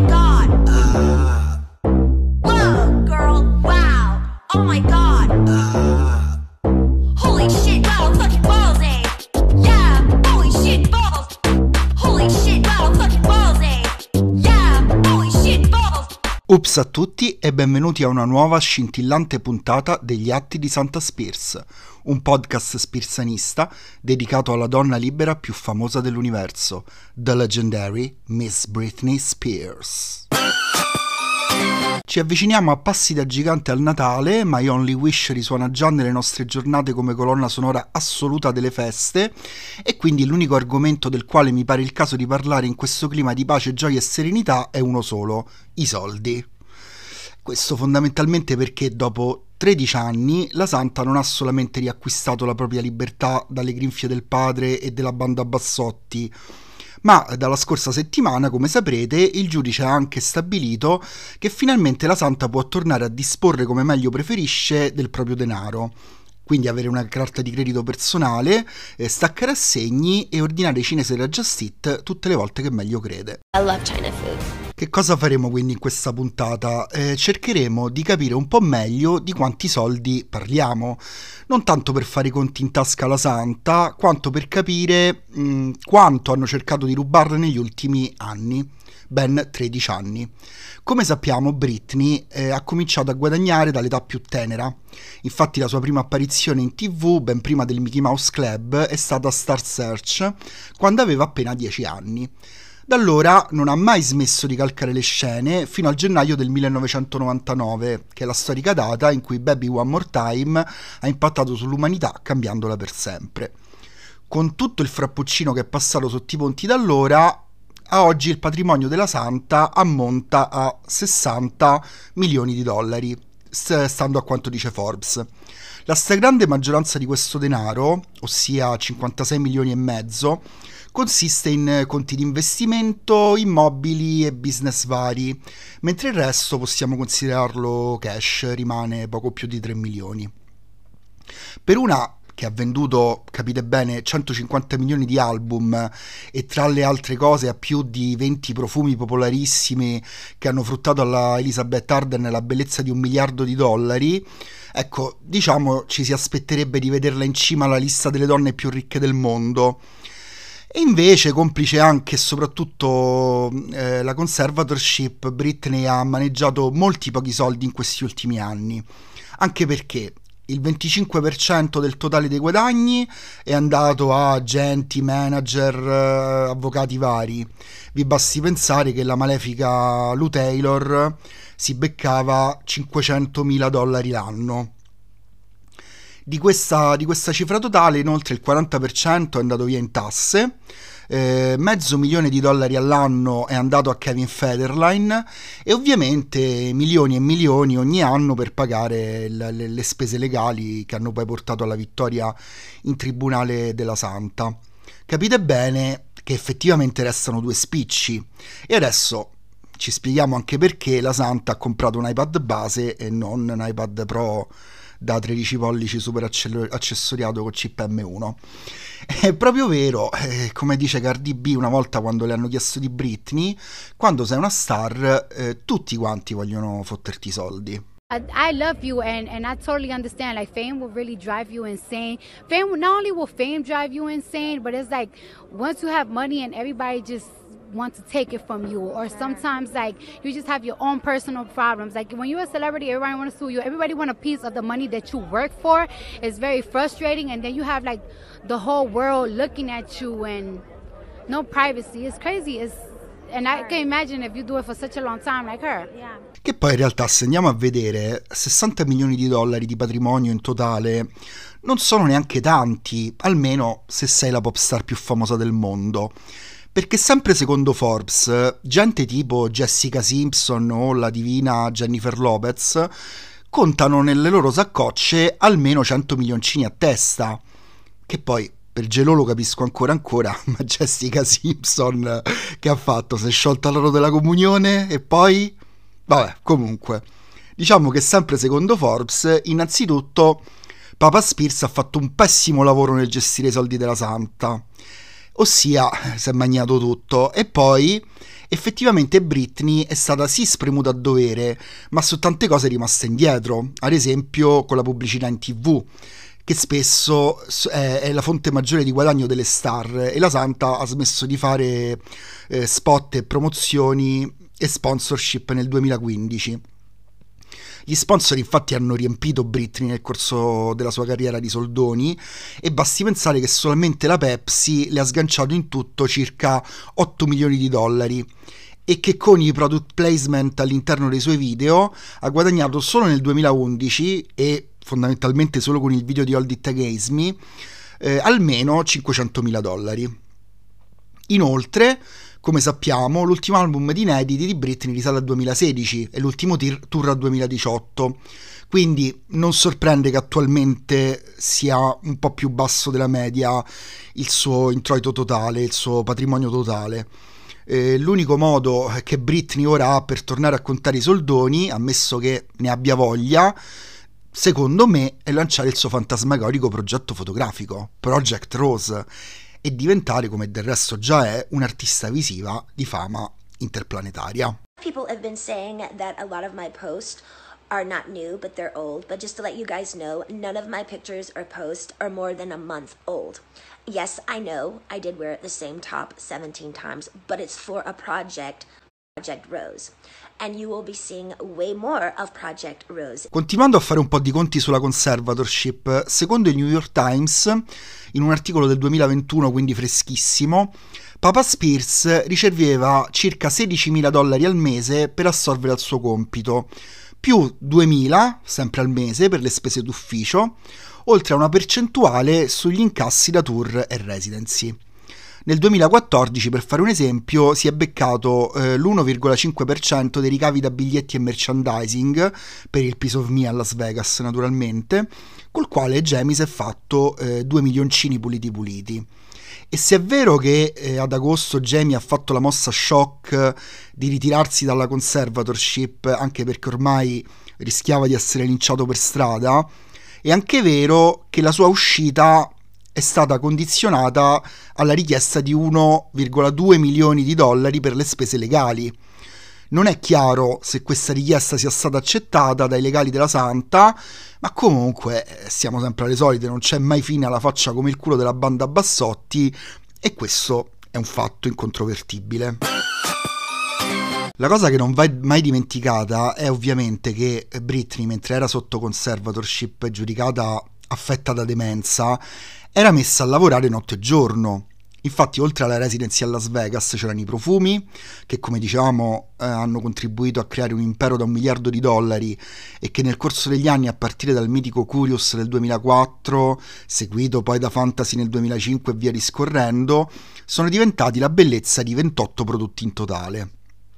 my god. Whoa, girl, wow. Oh my god. Ups a tutti e benvenuti a una nuova scintillante puntata degli Atti di Santa Spears, un podcast spirsanista dedicato alla donna libera più famosa dell'universo, The Legendary Miss Britney Spears. Ci avviciniamo a passi da gigante al Natale, My Only Wish risuona già nelle nostre giornate come colonna sonora assoluta delle feste e quindi l'unico argomento del quale mi pare il caso di parlare in questo clima di pace, gioia e serenità è uno solo, i soldi. Questo fondamentalmente perché dopo 13 anni la santa non ha solamente riacquistato la propria libertà dalle grinfie del padre e della banda Bassotti, ma dalla scorsa settimana, come saprete, il giudice ha anche stabilito che finalmente la santa può tornare a disporre come meglio preferisce del proprio denaro. Quindi avere una carta di credito personale, eh, staccare assegni e ordinare cinese da Just Eat tutte le volte che meglio crede. I love China food. Che cosa faremo quindi in questa puntata? Eh, cercheremo di capire un po' meglio di quanti soldi parliamo, non tanto per fare i conti in tasca alla santa, quanto per capire mh, quanto hanno cercato di rubarle negli ultimi anni, ben 13 anni. Come sappiamo, Britney eh, ha cominciato a guadagnare dall'età più tenera. Infatti la sua prima apparizione in tv, ben prima del Mickey Mouse Club, è stata a Star Search, quando aveva appena 10 anni. Da allora non ha mai smesso di calcare le scene fino al gennaio del 1999, che è la storica data in cui Baby One More Time ha impattato sull'umanità cambiandola per sempre. Con tutto il frappuccino che è passato sotto i ponti da allora, a oggi il patrimonio della santa ammonta a 60 milioni di dollari, stando a quanto dice Forbes. La stragrande maggioranza di questo denaro, ossia 56 milioni e mezzo, consiste in conti di investimento, immobili e business vari, mentre il resto possiamo considerarlo cash, rimane poco più di 3 milioni. Per una che ha venduto, capite bene, 150 milioni di album e tra le altre cose ha più di 20 profumi popolarissimi che hanno fruttato alla Elizabeth Arden la bellezza di un miliardo di dollari, ecco, diciamo ci si aspetterebbe di vederla in cima alla lista delle donne più ricche del mondo. E invece, complice anche e soprattutto eh, la conservatorship, Britney ha maneggiato molti pochi soldi in questi ultimi anni. Anche perché il 25% del totale dei guadagni è andato a agenti, manager, eh, avvocati vari. Vi basti pensare che la malefica Lou Taylor si beccava 500.000 dollari l'anno. Di questa, di questa cifra totale, inoltre, il 40% è andato via in tasse. Eh, mezzo milione di dollari all'anno è andato a Kevin Federline e ovviamente milioni e milioni ogni anno per pagare le, le, le spese legali che hanno poi portato alla vittoria in tribunale della Santa. Capite bene che effettivamente restano due spicci e adesso ci spieghiamo anche perché la Santa ha comprato un iPad base e non un iPad Pro da 13 pollici super accessoriato con chip M1. È proprio vero, eh, come dice Cardi B una volta quando le hanno chiesto di Britney, quando sei una star eh, tutti quanti vogliono fotterti i soldi. I, love you and, and I totally understand like fame will really drive you insane. Fame not only will fame drive you insane, but it's like once you have money and everybody just want to take it from you. Or sometimes like you just have your own personal problems. Like when you're a celebrity everybody want to sue you. Everybody want a piece of the money that you work for. It's very frustrating. And then you have like the whole world looking at you and no privacy. It's crazy. It's and I can imagine if you do it for such a long time like her. Yeah. Che poi in realtà se andiamo a vedere 60 milioni di dollari di patrimonio in totale non sono neanche tanti, almeno se sei la pop star più famosa del mondo. Perché sempre secondo Forbes, gente tipo Jessica Simpson o la divina Jennifer Lopez contano nelle loro saccocce almeno 100 milioncini a testa. Che poi per Gelo lo capisco ancora ancora, ma Jessica Simpson che ha fatto? Si è sciolta l'oro della comunione e poi... Vabbè, comunque. Diciamo che sempre secondo Forbes, innanzitutto Papa Spears ha fatto un pessimo lavoro nel gestire i soldi della santa ossia si è magnato tutto. E poi effettivamente Britney è stata sì spremuta a dovere, ma su tante cose è rimasta indietro, ad esempio con la pubblicità in tv che spesso è, la fonte maggiore di guadagno delle star. E la Santa ha smesso di fare eh, spot e promozioni e sponsorship nel 2015. Gli sponsor infatti hanno riempito Britney nel corso della sua carriera di soldoni e basti pensare che solamente la Pepsi le ha sganciato in tutto circa 8 milioni di dollari e che con i product placement all'interno dei suoi video ha guadagnato solo nel 2011 e fondamentalmente solo con il video di Hold It Against Me eh, almeno 500.000 dollari. Inoltre, come sappiamo, l'ultimo album di inediti di Britney risale al 2016 e l'ultimo tir- tour al 2018. Quindi non sorprende che attualmente sia un po' più basso della media il suo introito totale, il suo patrimonio totale. Eh, l'unico modo che Britney ora ha per tornare a contare i soldoni, ammesso che ne abbia voglia, secondo me è lanciare il suo fantasmagorico progetto fotografico, Project Rose, e diventare, come del resto già è, un'artista visiva di fama interplanetaria. People have been saying that a lot of my posts are not new, but they're old. But just to let you guys know, none of my pictures or posts are more than a month old. Yes, I know I did wear the same top 17 times, but it's for a project, Project Rose. And you will be seeing way more of Project Rose. Continuando a fare un po' di conti sulla conservatorship, secondo il New York Times, in un articolo del 2021, quindi freschissimo, Papa Spears riceveva circa 16.000 dollari al mese per assolvere al suo compito, più 2.000, sempre al mese, per le spese d'ufficio, oltre a una percentuale sugli incassi da tour e residency. Nel 2014, per fare un esempio, si è beccato eh, l'1,5% dei ricavi da biglietti e merchandising per il Piece of Me a Las Vegas, naturalmente, col quale Jamie si è fatto eh, 2 milioncini puliti puliti. E se è vero che eh, ad agosto Jamie ha fatto la mossa shock di ritirarsi dalla conservatorship, anche perché ormai rischiava di essere linciato per strada, è anche vero che la sua uscita è stata condizionata alla richiesta di 1,2 milioni di dollari per le spese legali. Non è chiaro se questa richiesta sia stata accettata dai legali della Santa, ma comunque eh, siamo sempre alle solite, non c'è mai fine alla faccia come il culo della banda Bassotti e questo è un fatto incontrovertibile. La cosa che non va mai dimenticata è ovviamente che Britney, mentre era sotto conservatorship giudicata affetta da demenza, era messa a lavorare notte e giorno. Infatti, oltre alla residency a Las Vegas c'erano i profumi, che come dicevamo eh, hanno contribuito a creare un impero da un miliardo di dollari e che nel corso degli anni, a partire dal mitico Curious del 2004, seguito poi da Fantasy nel 2005 e via discorrendo, sono diventati la bellezza di 28 prodotti in totale.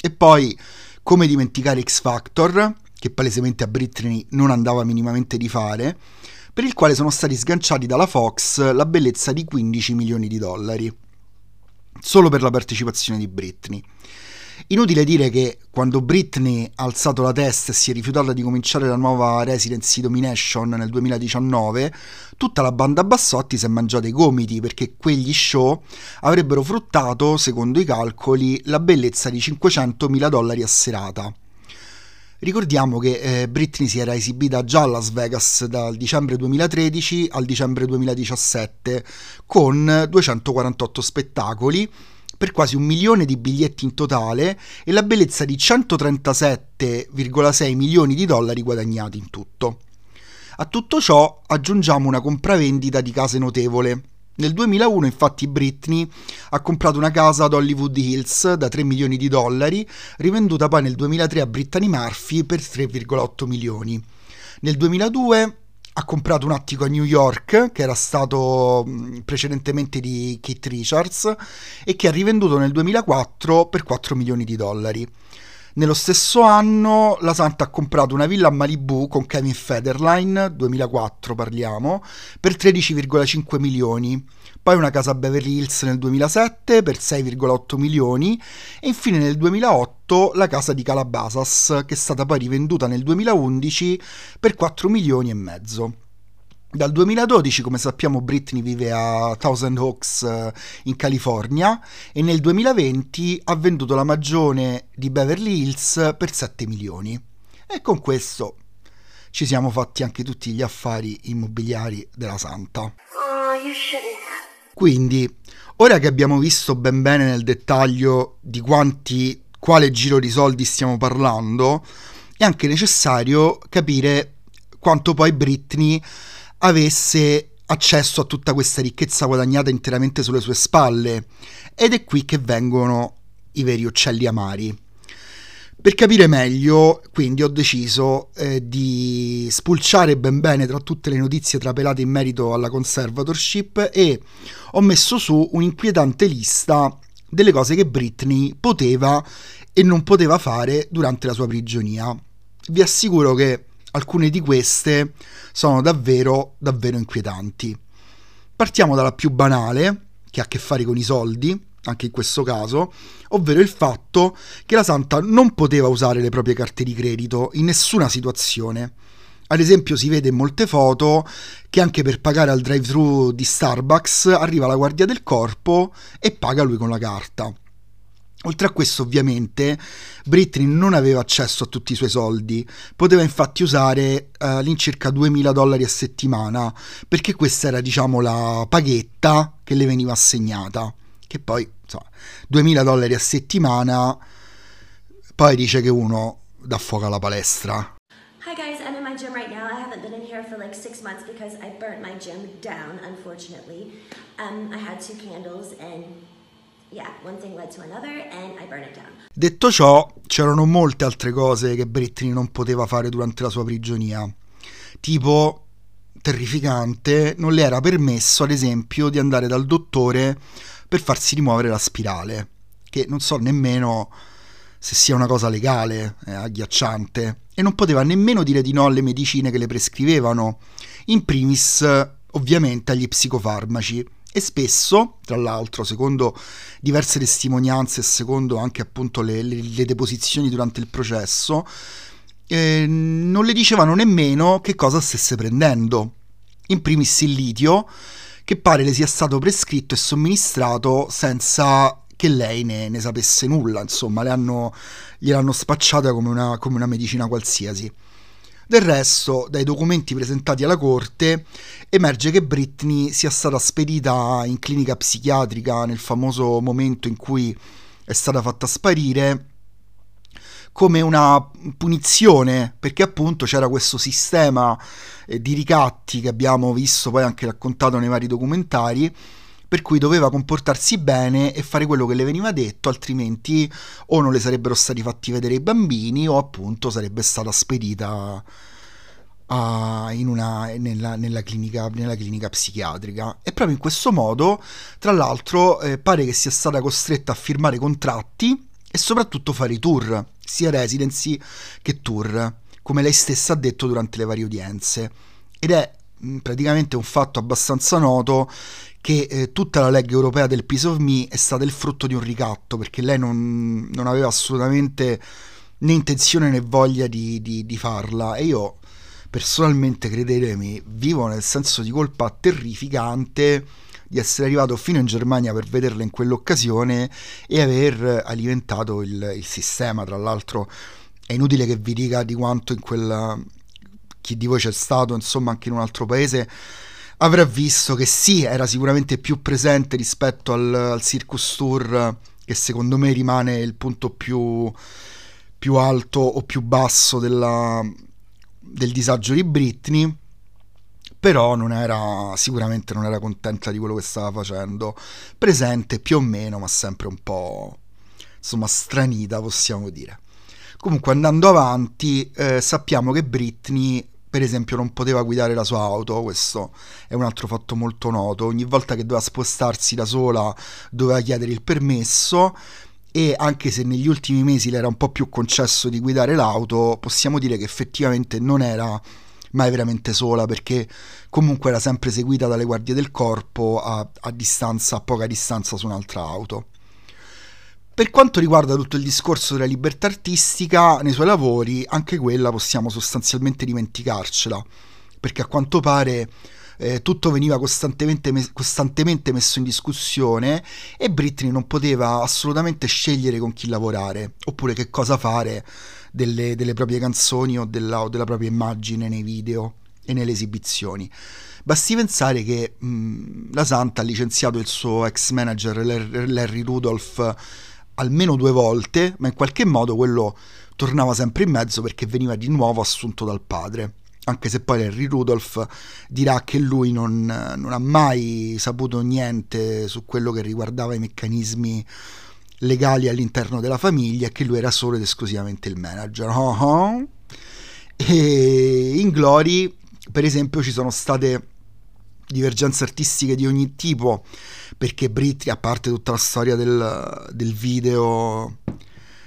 E poi, come dimenticare X Factor, che palesemente a Britney non andava minimamente di fare, per il quale sono stati sganciati dalla Fox la bellezza di 15 milioni di dollari, solo per la partecipazione di Britney. Inutile dire che quando Britney ha alzato la testa e si è rifiutata di cominciare la nuova Residency Domination nel 2019, tutta la banda Bassotti si è mangiata i gomiti perché quegli show avrebbero fruttato, secondo i calcoli, la bellezza di 500.000 dollari a serata. Ricordiamo che eh, Britney si era esibita già a Las Vegas dal dicembre 2013 al dicembre 2017 con 248 spettacoli per quasi un milione di biglietti in totale e la bellezza di 137,6 milioni di dollari guadagnati in tutto. A tutto ciò aggiungiamo una compravendita di case notevole, nel 2001 infatti Britney ha comprato una casa ad Hollywood Hills da 3 milioni di dollari, rivenduta poi nel 2003 a Brittany Murphy per 3,8 milioni. Nel 2002 ha comprato un attico a New York che era stato precedentemente di Kate Richards e che ha rivenduto nel 2004 per 4 milioni di dollari. Nello stesso anno la Santa ha comprato una villa a Malibu con Kevin Federline, 2004 parliamo, per 13,5 milioni, poi una casa a Beverly Hills nel 2007 per 6,8 milioni e infine nel 2008 la casa di Calabasas che è stata poi rivenduta nel 2011 per 4 milioni e mezzo. Dal 2012, come sappiamo, Britney vive a Thousand Oaks eh, in California e nel 2020 ha venduto la magione di Beverly Hills per 7 milioni. E con questo ci siamo fatti anche tutti gli affari immobiliari della Santa. Quindi, ora che abbiamo visto ben bene nel dettaglio di quanti, quale giro di soldi stiamo parlando, è anche necessario capire quanto poi Britney avesse accesso a tutta questa ricchezza guadagnata interamente sulle sue spalle. Ed è qui che vengono i veri uccelli amari. Per capire meglio, quindi ho deciso eh, di spulciare ben bene tra tutte le notizie trapelate in merito alla conservatorship e ho messo su un'inquietante lista delle cose che Britney poteva e non poteva fare durante la sua prigionia. Vi assicuro che alcune di queste sono davvero, davvero inquietanti. Partiamo dalla più banale, che ha a che fare con i soldi, anche in questo caso, ovvero il fatto che la Santa non poteva usare le proprie carte di credito in nessuna situazione. Ad esempio si vede in molte foto che anche per pagare al drive-thru di Starbucks arriva la guardia del corpo e paga lui con la carta. Oltre a questo, ovviamente, Britney non aveva accesso a tutti i suoi soldi, poteva infatti usare uh, all'incirca 2000 dollari a settimana, perché questa era, diciamo, la paghetta che le veniva assegnata. Che poi, insomma, 2000 dollari a settimana, poi dice che uno dà fuoco alla palestra. Hi guys, I'm in my gym right now. I haven't been in here for like six months because I burnt my gym down, unfortunately. Um, I had two candles and Detto ciò, c'erano molte altre cose che Britney non poteva fare durante la sua prigionia. Tipo, terrificante, non le era permesso, ad esempio, di andare dal dottore per farsi rimuovere la spirale, che non so nemmeno se sia una cosa legale, eh, agghiacciante, e non poteva nemmeno dire di no alle medicine che le prescrivevano, in primis ovviamente agli psicofarmaci e spesso, tra l'altro, secondo diverse testimonianze e secondo anche appunto le, le, le deposizioni durante il processo, eh, non le dicevano nemmeno che cosa stesse prendendo. In primis il litio, che pare le sia stato prescritto e somministrato senza che lei ne, ne sapesse nulla, insomma, le hanno, gliel'hanno spacciata come una, come una medicina qualsiasi. Del resto, dai documenti presentati alla corte, emerge che Britney sia stata spedita in clinica psichiatrica nel famoso momento in cui è stata fatta sparire come una punizione, perché appunto c'era questo sistema eh, di ricatti che abbiamo visto poi anche raccontato nei vari documentari, per cui doveva comportarsi bene e fare quello che le veniva detto, altrimenti o non le sarebbero stati fatti vedere i bambini o appunto sarebbe stata spedita a, una, nella, nella, clinica, nella, clinica, psichiatrica. E proprio in questo modo, tra l'altro, eh, pare che sia stata costretta a firmare contratti e soprattutto fare i tour, sia residency che tour, come lei stessa ha detto durante le varie udienze. Ed è praticamente un fatto abbastanza noto che eh, tutta la legge europea del Peace of Me è stata il frutto di un ricatto, perché lei non, non aveva assolutamente né intenzione né voglia di, di, di farla. E io personalmente, credetemi, vivo nel senso di colpa terrificante di essere arrivato fino in Germania per vederla in quell'occasione e aver alimentato il, il sistema. Tra l'altro è inutile che vi dica di quanto in quella chi di voi c'è stato, insomma, anche in un altro paese avrà visto che sì, era sicuramente più presente rispetto al, al Circus Tour, che secondo me rimane il punto più, più alto o più basso della, del disagio di Britney. Però non era, sicuramente non era contenta di quello che stava facendo. Presente più o meno, ma sempre un po' insomma stranita, possiamo dire. Comunque andando avanti, eh, sappiamo che Britney per esempio non poteva guidare la sua auto, questo è un altro fatto molto noto, ogni volta che doveva spostarsi da sola doveva chiedere il permesso e anche se negli ultimi mesi le era un po' più concesso di guidare l'auto, possiamo dire che effettivamente non era mai veramente sola perché comunque era sempre seguita dalle guardie del corpo a, a distanza, a poca distanza su un'altra auto. Per quanto riguarda tutto il discorso della libertà artistica, nei suoi lavori, anche quella possiamo sostanzialmente dimenticarcela, perché a quanto pare eh, tutto veniva costantemente, me- costantemente messo in discussione e Britney non poteva assolutamente scegliere con chi lavorare oppure che cosa fare delle, delle proprie canzoni o della, o della propria immagine nei video e nelle esibizioni. Basti pensare che mh, la Santa ha licenziato il suo ex manager Larry Rudolph almeno due volte, ma in qualche modo quello tornava sempre in mezzo perché veniva di nuovo assunto dal padre. Anche se poi Larry Rudolph dirà che lui non, non ha mai saputo niente su quello che riguardava i meccanismi legali all'interno della famiglia e che lui era solo ed esclusivamente il manager. Uh-huh. E in Glory, per esempio, ci sono state divergenze artistiche di ogni tipo, perché Britney, a parte tutta la storia del, del video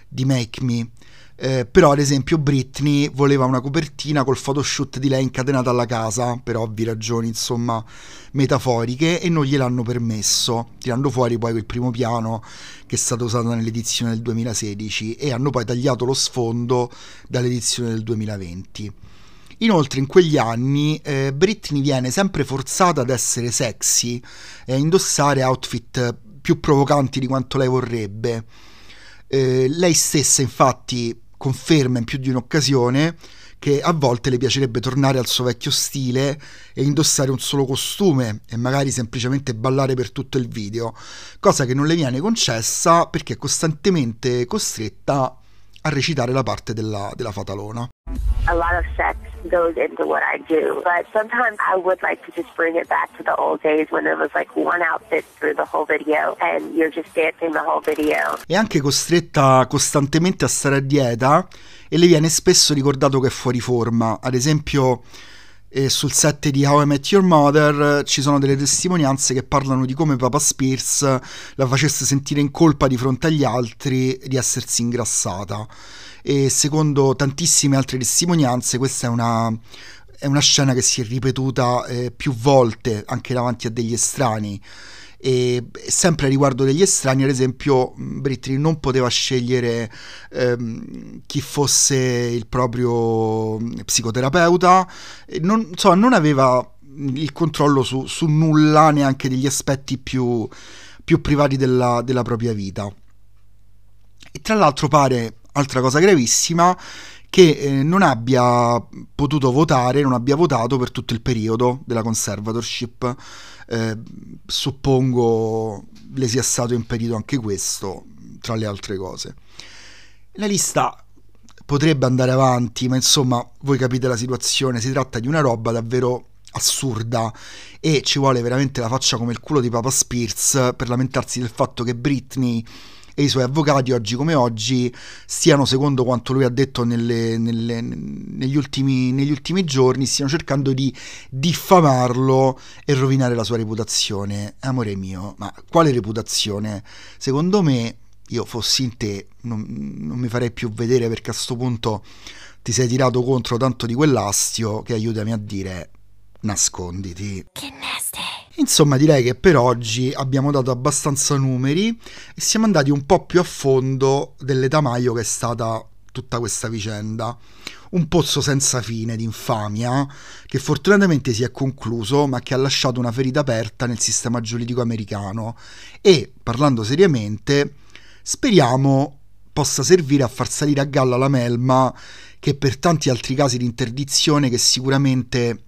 di Make Me, eh, però ad esempio Britney voleva una copertina col photoshoot di lei incatenata alla casa per ovvie ragioni insomma metaforiche e non gliel'hanno permesso tirando fuori poi quel primo piano che è stato usato nell'edizione del 2016 e hanno poi tagliato lo sfondo dall'edizione del 2020 Inoltre in quegli anni eh, Britney viene sempre forzata ad essere sexy e a indossare outfit più provocanti di quanto lei vorrebbe. Eh, lei stessa infatti conferma in più di un'occasione che a volte le piacerebbe tornare al suo vecchio stile e indossare un solo costume e magari semplicemente ballare per tutto il video, cosa che non le viene concessa perché è costantemente costretta a recitare la parte della, della fatalona. A lot of sex goes into what I do, but sometimes I would like to just bring it back to the old days when it was like one outfit through the whole video and you're just dancing the whole video. È anche costretta costantemente a stare a dieta e le viene spesso ricordato che è fuori forma. Ad esempio, eh, sul set di How I Met Your Mother ci sono delle testimonianze che parlano di come Papa Spears la facesse sentire in colpa di fronte agli altri di essersi ingrassata e secondo tantissime altre testimonianze questa è una, è una scena che si è ripetuta eh, più volte anche davanti a degli estranei. E sempre riguardo degli estranei ad esempio Britney non poteva scegliere ehm, chi fosse il proprio psicoterapeuta. Non, insomma, non aveva il controllo su, su, nulla neanche degli aspetti più, più privati della, della propria vita. E tra l'altro pare altra cosa gravissima, che eh, non abbia potuto votare, non abbia votato per tutto il periodo della conservatorship. Eh, suppongo le sia stato impedito anche questo, tra le altre cose. La lista potrebbe andare avanti, ma insomma, voi capite la situazione, si tratta di una roba davvero assurda e ci vuole veramente la faccia come il culo di Papa Spears per lamentarsi del fatto che Britney e i suoi avvocati oggi come oggi stiano, secondo quanto lui ha detto nelle, nelle, negli, ultimi, negli ultimi giorni, stiano cercando di diffamarlo e rovinare la sua reputazione. Amore mio, ma quale reputazione? Secondo me, io fossi in te, non, non mi farei più vedere perché a questo punto ti sei tirato contro tanto di quell'astio che aiutami a dire nasconditi. Che nasty. Insomma, direi che per oggi abbiamo dato abbastanza numeri e siamo andati un po' più a fondo dell'età Maio che è stata tutta questa vicenda. Un pozzo senza fine di infamia che fortunatamente si è concluso ma che ha lasciato una ferita aperta nel sistema giuridico americano e, parlando seriamente, speriamo possa servire a far salire a galla la melma che per tanti altri casi di interdizione che sicuramente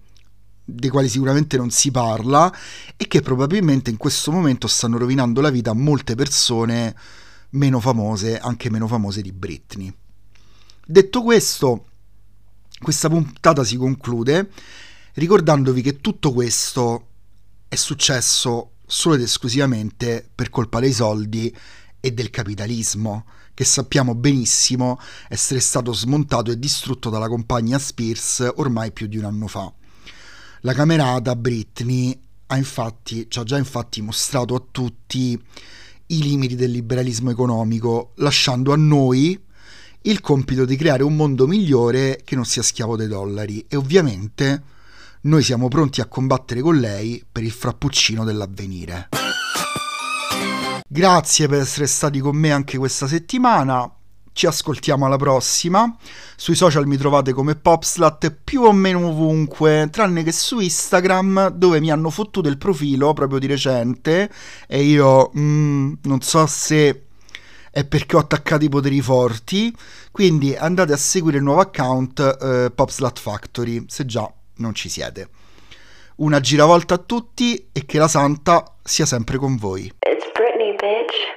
dei quali sicuramente non si parla e che probabilmente in questo momento stanno rovinando la vita a molte persone meno famose, anche meno famose di Britney. Detto questo, questa puntata si conclude ricordandovi che tutto questo è successo solo ed esclusivamente per colpa dei soldi e del capitalismo, che sappiamo benissimo essere stato smontato e distrutto dalla compagnia Spears ormai più di un anno fa. La camerata Britney ha infatti, ci ha già infatti mostrato a tutti i limiti del liberalismo economico, lasciando a noi il compito di creare un mondo migliore che non sia schiavo dei dollari e ovviamente noi siamo pronti a combattere con lei per il frappuccino dell'avvenire. Grazie per essere stati con me anche questa settimana ci ascoltiamo alla prossima. Sui social mi trovate come Popslat più o meno ovunque, tranne che su Instagram dove mi hanno fottuto il profilo proprio di recente e io mm, non so se è perché ho attaccato i poteri forti, quindi andate a seguire il nuovo account eh, Popslat Factory se già non ci siete. Una giravolta a tutti e che la santa sia sempre con voi. It's Britney, bitch.